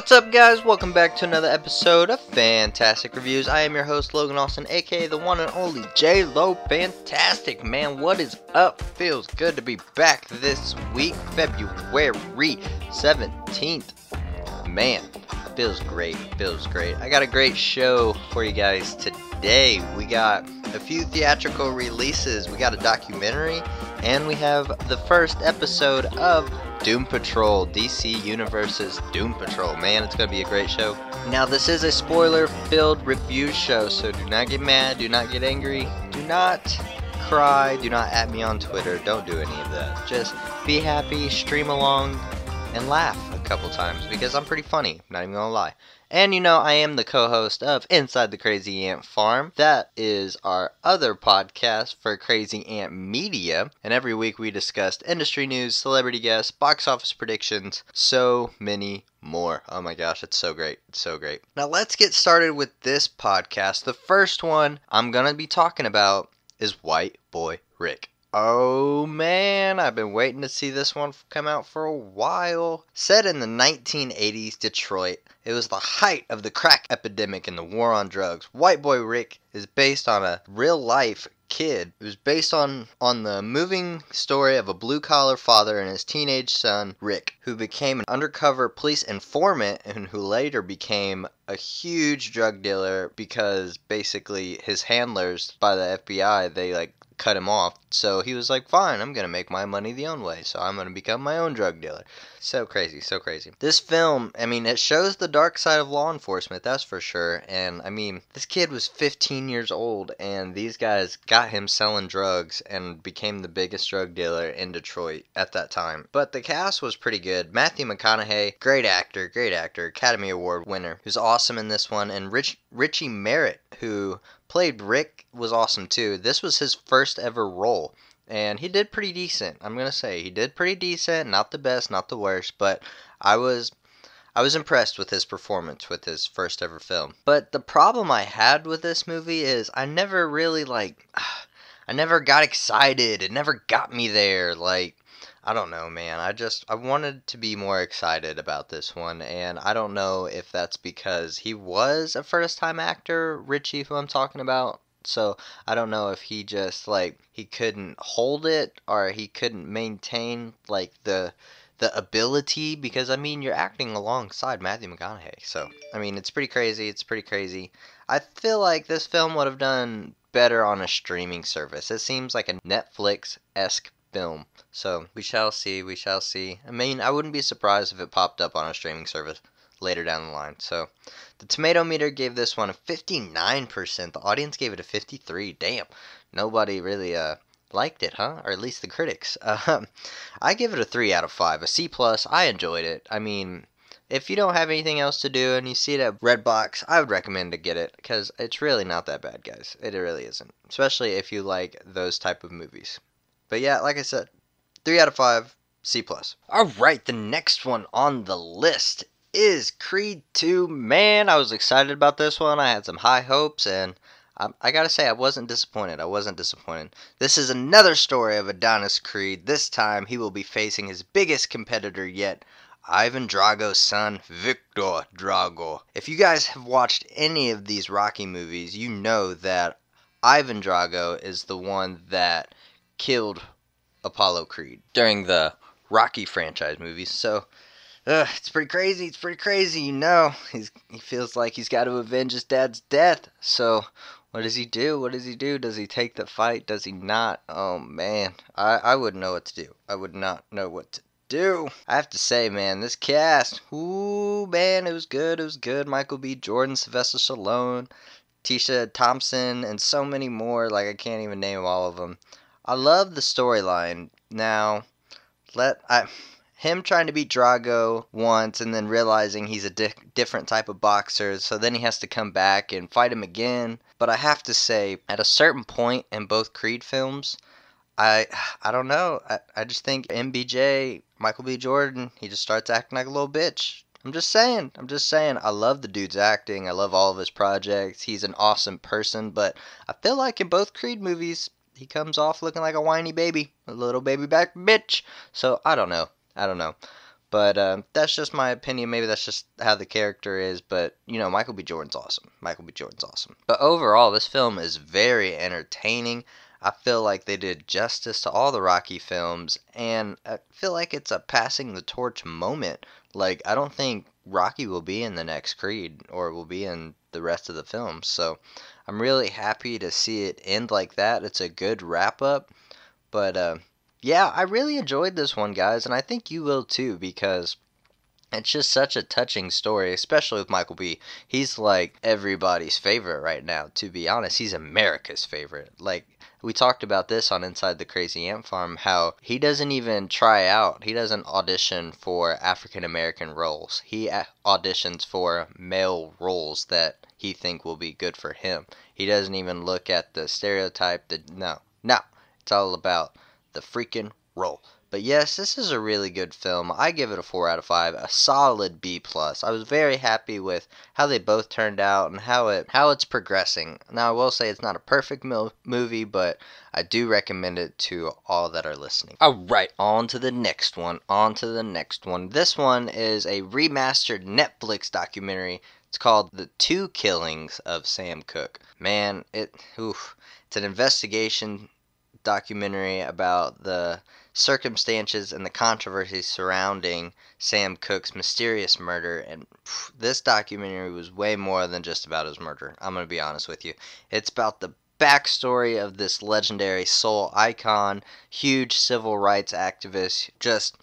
What's up, guys? Welcome back to another episode of Fantastic Reviews. I am your host, Logan Austin, aka the one and only J Lo Fantastic. Man, what is up? Feels good to be back this week, February 17th. Man, feels great. Feels great. I got a great show for you guys today. We got a few theatrical releases, we got a documentary, and we have the first episode of Doom Patrol, DC Universe's Doom Patrol. Man, it's going to be a great show. Now, this is a spoiler filled review show, so do not get mad, do not get angry, do not cry, do not at me on Twitter, don't do any of that. Just be happy, stream along, and laugh a couple times because I'm pretty funny, not even gonna lie. And you know, I am the co host of Inside the Crazy Ant Farm. That is our other podcast for Crazy Ant Media. And every week we discuss industry news, celebrity guests, box office predictions, so many more. Oh my gosh, it's so great. It's so great. Now let's get started with this podcast. The first one I'm going to be talking about is White Boy Rick. Oh man, I've been waiting to see this one come out for a while. Set in the 1980s Detroit, it was the height of the crack epidemic and the war on drugs. White Boy Rick is based on a real life kid. It was based on on the moving story of a blue collar father and his teenage son Rick, who became an undercover police informant and who later became a huge drug dealer because basically his handlers by the FBI they like cut him off. So he was like, fine, I'm going to make my money the own way. So I'm going to become my own drug dealer. So crazy, so crazy. This film, I mean, it shows the dark side of law enforcement, that's for sure. And I mean, this kid was 15 years old, and these guys got him selling drugs and became the biggest drug dealer in Detroit at that time. But the cast was pretty good. Matthew McConaughey, great actor, great actor, Academy Award winner, who's awesome in this one. And Rich, Richie Merritt, who played Rick, was awesome too. This was his first ever role and he did pretty decent. I'm gonna say he did pretty decent. Not the best, not the worst, but I was I was impressed with his performance with his first ever film. But the problem I had with this movie is I never really like I never got excited. It never got me there. Like I don't know, man. I just I wanted to be more excited about this one, and I don't know if that's because he was a first time actor, Richie, who I'm talking about, so I don't know if he just like he couldn't hold it or he couldn't maintain like the the ability because I mean you're acting alongside Matthew McConaughey. So I mean it's pretty crazy. It's pretty crazy. I feel like this film would have done better on a streaming service. It seems like a Netflix esque film. So we shall see. We shall see. I mean I wouldn't be surprised if it popped up on a streaming service later down the line. So the tomato meter gave this one a 59%. The audience gave it a 53. Damn. Nobody really uh liked it, huh? Or at least the critics. Um, I give it a 3 out of 5. A C+. plus. I enjoyed it. I mean, if you don't have anything else to do and you see it at Redbox, I would recommend to get it because it's really not that bad, guys. It really isn't. Especially if you like those type of movies. But yeah, like I said, 3 out of 5. C+. plus. Alright, the next one on the list is Creed 2. Man, I was excited about this one. I had some high hopes, and I, I, gotta say, I wasn't disappointed. I wasn't disappointed. This is another story of Adonis Creed. This time, he will be facing his biggest competitor yet. Ivan Drago's son, Victor Drago. If you guys have watched any of these Rocky movies, you know that Ivan Drago is the one that killed Apollo Creed during the Rocky franchise movies. So, Ugh, it's pretty crazy. It's pretty crazy, you know. He's he feels like he's got to avenge his dad's death. So, what does he do? What does he do? Does he take the fight? Does he not? Oh man, I I wouldn't know what to do. I would not know what to do. I have to say, man, this cast, ooh man, it was good. It was good. Michael B. Jordan, Sylvester Stallone, Tessa Thompson, and so many more. Like I can't even name all of them. I love the storyline. Now, let I him trying to beat Drago once and then realizing he's a di- different type of boxer, so then he has to come back and fight him again. But I have to say, at a certain point in both Creed films, I I don't know. I, I just think MBJ, Michael B. Jordan, he just starts acting like a little bitch. I'm just saying. I'm just saying. I love the dude's acting. I love all of his projects. He's an awesome person, but I feel like in both Creed movies, he comes off looking like a whiny baby, a little baby back bitch. So I don't know. I don't know. But um, that's just my opinion. Maybe that's just how the character is. But you know, Michael B. Jordan's awesome. Michael B. Jordan's awesome. But overall, this film is very entertaining. I feel like they did justice to all the Rocky films, and I feel like it's a passing the torch moment. Like, I don't think Rocky will be in the next Creed or will be in the rest of the films. So, I'm really happy to see it end like that. It's a good wrap up. But, uh, yeah, I really enjoyed this one, guys, and I think you will too because it's just such a touching story, especially with Michael B. He's like everybody's favorite right now, to be honest. He's America's favorite. Like, we talked about this on Inside the Crazy Ant Farm how he doesn't even try out, he doesn't audition for African American roles. He uh, auditions for male roles that he think will be good for him. He doesn't even look at the stereotype that no. No. It's all about the freaking role. But yes, this is a really good film. I give it a 4 out of 5, a solid B+. plus. I was very happy with how they both turned out and how it how it's progressing. Now, I will say it's not a perfect movie, but I do recommend it to all that are listening. All right, on to the next one. On to the next one. This one is a remastered Netflix documentary. It's called The Two Killings of Sam Cooke. Man, it oof, it's an investigation documentary about the circumstances and the controversy surrounding Sam Cooke's mysterious murder. And phew, this documentary was way more than just about his murder. I'm going to be honest with you. It's about the backstory of this legendary soul icon, huge civil rights activist, just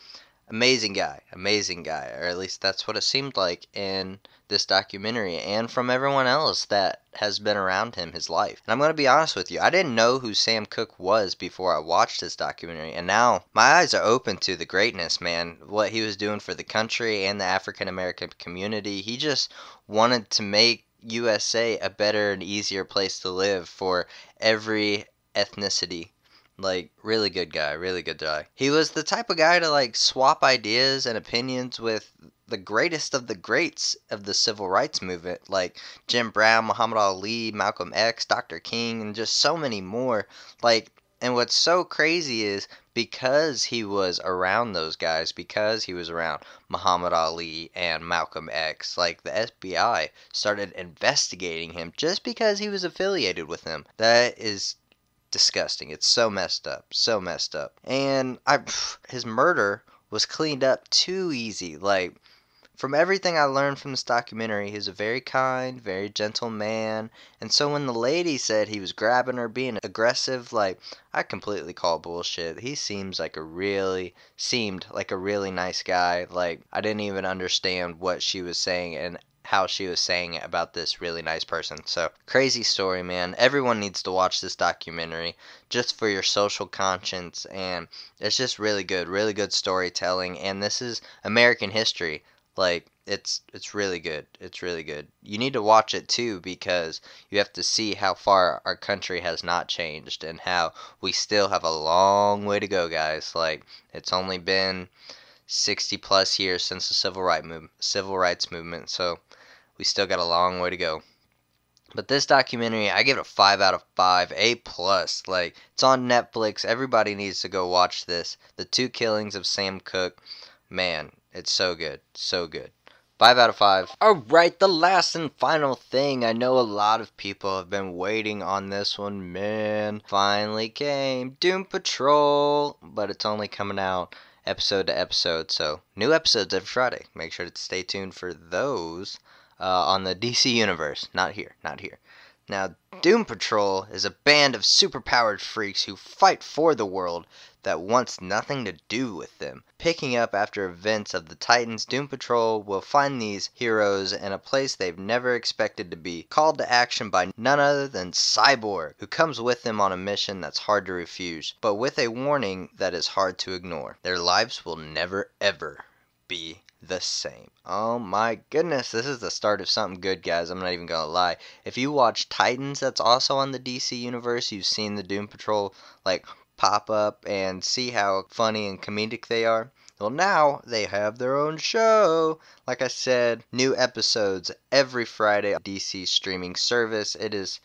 amazing guy, amazing guy, or at least that's what it seemed like in this documentary and from everyone else that has been around him his life. And I'm going to be honest with you, I didn't know who Sam Cooke was before I watched this documentary, and now my eyes are open to the greatness, man. What he was doing for the country and the African American community. He just wanted to make USA a better and easier place to live for every ethnicity like, really good guy, really good guy. He was the type of guy to, like, swap ideas and opinions with the greatest of the greats of the civil rights movement, like Jim Brown, Muhammad Ali, Malcolm X, Dr. King, and just so many more. Like, and what's so crazy is because he was around those guys, because he was around Muhammad Ali and Malcolm X, like the FBI started investigating him just because he was affiliated with them. That is disgusting. It's so messed up, so messed up. And I, his murder was cleaned up too easy. Like from everything I learned from this documentary, he's a very kind, very gentle man. And so when the lady said he was grabbing her, being aggressive, like I completely call bullshit. He seems like a really seemed like a really nice guy. Like I didn't even understand what she was saying and how she was saying about this really nice person. So, crazy story, man. Everyone needs to watch this documentary just for your social conscience and it's just really good, really good storytelling and this is American history. Like it's it's really good. It's really good. You need to watch it too because you have to see how far our country has not changed and how we still have a long way to go, guys. Like it's only been 60 plus years since the civil right move, civil rights movement. So we still got a long way to go. But this documentary, I give it a five out of five, A plus. Like it's on Netflix. Everybody needs to go watch this. The Two Killings of Sam Cooke. Man, it's so good, so good. Five out of five. Alright, the last and final thing. I know a lot of people have been waiting on this one. Man, finally came. Doom Patrol. But it's only coming out episode to episode. So, new episodes every Friday. Make sure to stay tuned for those uh, on the DC Universe. Not here, not here. Now, Doom Patrol is a band of superpowered freaks who fight for the world that wants nothing to do with them. Picking up after events of the Titans, Doom Patrol will find these heroes in a place they've never expected to be, called to action by none other than Cyborg, who comes with them on a mission that's hard to refuse, but with a warning that is hard to ignore. Their lives will never ever be the same. Oh my goodness, this is the start of something good, guys. I'm not even gonna lie. If you watch Titans, that's also on the DC universe, you've seen the Doom Patrol like pop up and see how funny and comedic they are. Well, now they have their own show. Like I said, new episodes every Friday on DC streaming service. It is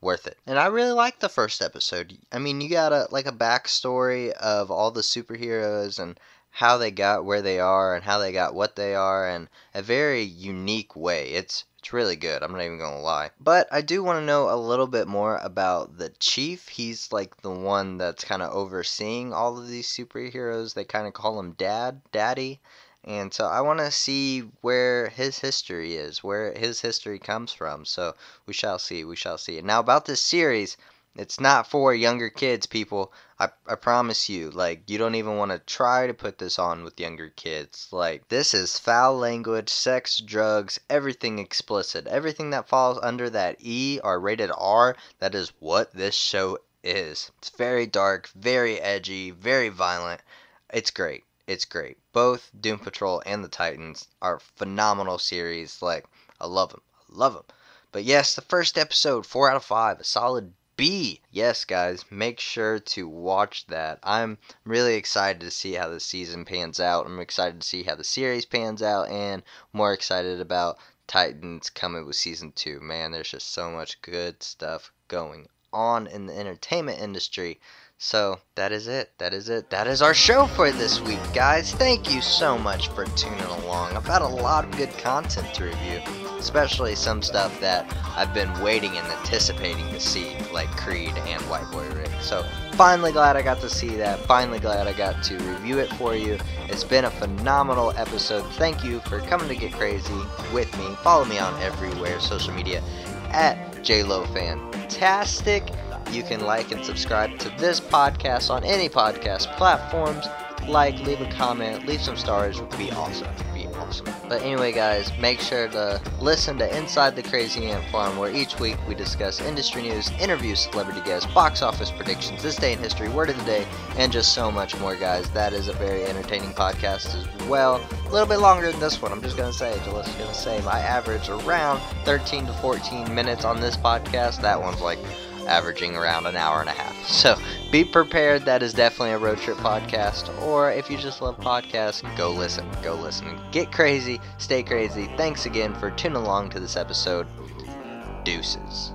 worth it. And I really like the first episode. I mean, you got a like a backstory of all the superheroes and how they got where they are and how they got what they are in a very unique way. It's it's really good. I'm not even gonna lie. But I do want to know a little bit more about the chief. He's like the one that's kind of overseeing all of these superheroes. They kind of call him Dad, Daddy. And so I want to see where his history is, where his history comes from. So we shall see, we shall see. Now about this series, it's not for younger kids, people. I, I promise you. Like, you don't even want to try to put this on with younger kids. Like, this is foul language, sex, drugs, everything explicit. Everything that falls under that E or rated R, that is what this show is. It's very dark, very edgy, very violent. It's great. It's great. Both Doom Patrol and the Titans are phenomenal series. Like, I love them. I love them. But yes, the first episode, 4 out of 5, a solid B. Yes, guys, make sure to watch that. I'm really excited to see how the season pans out. I'm excited to see how the series pans out, and more excited about Titans coming with season two. Man, there's just so much good stuff going on in the entertainment industry. So that is it. That is it. That is our show for this week, guys. Thank you so much for tuning along. I've got a lot of good content to review, especially some stuff that I've been waiting and anticipating to see, like Creed and White Boy Rick. So finally glad I got to see that. Finally glad I got to review it for you. It's been a phenomenal episode. Thank you for coming to get crazy with me. Follow me on everywhere, social media at JLoFantastic. You can like and subscribe to this podcast on any podcast platforms. Like, leave a comment, leave some stars. Would be awesome. But anyway, guys, make sure to listen to Inside the Crazy Ant Farm, where each week we discuss industry news, interviews, celebrity guests, box office predictions, this day in history, word of the day, and just so much more, guys. That is a very entertaining podcast as well. A little bit longer than this one. I'm just gonna say, just gonna say, my average around 13 to 14 minutes on this podcast. That one's like averaging around an hour and a half. So be prepared. That is definitely a road trip podcast. Or if you just love podcasts, go listen. Go listen. Get crazy. Stay crazy. Thanks again for tuning along to this episode. Deuces.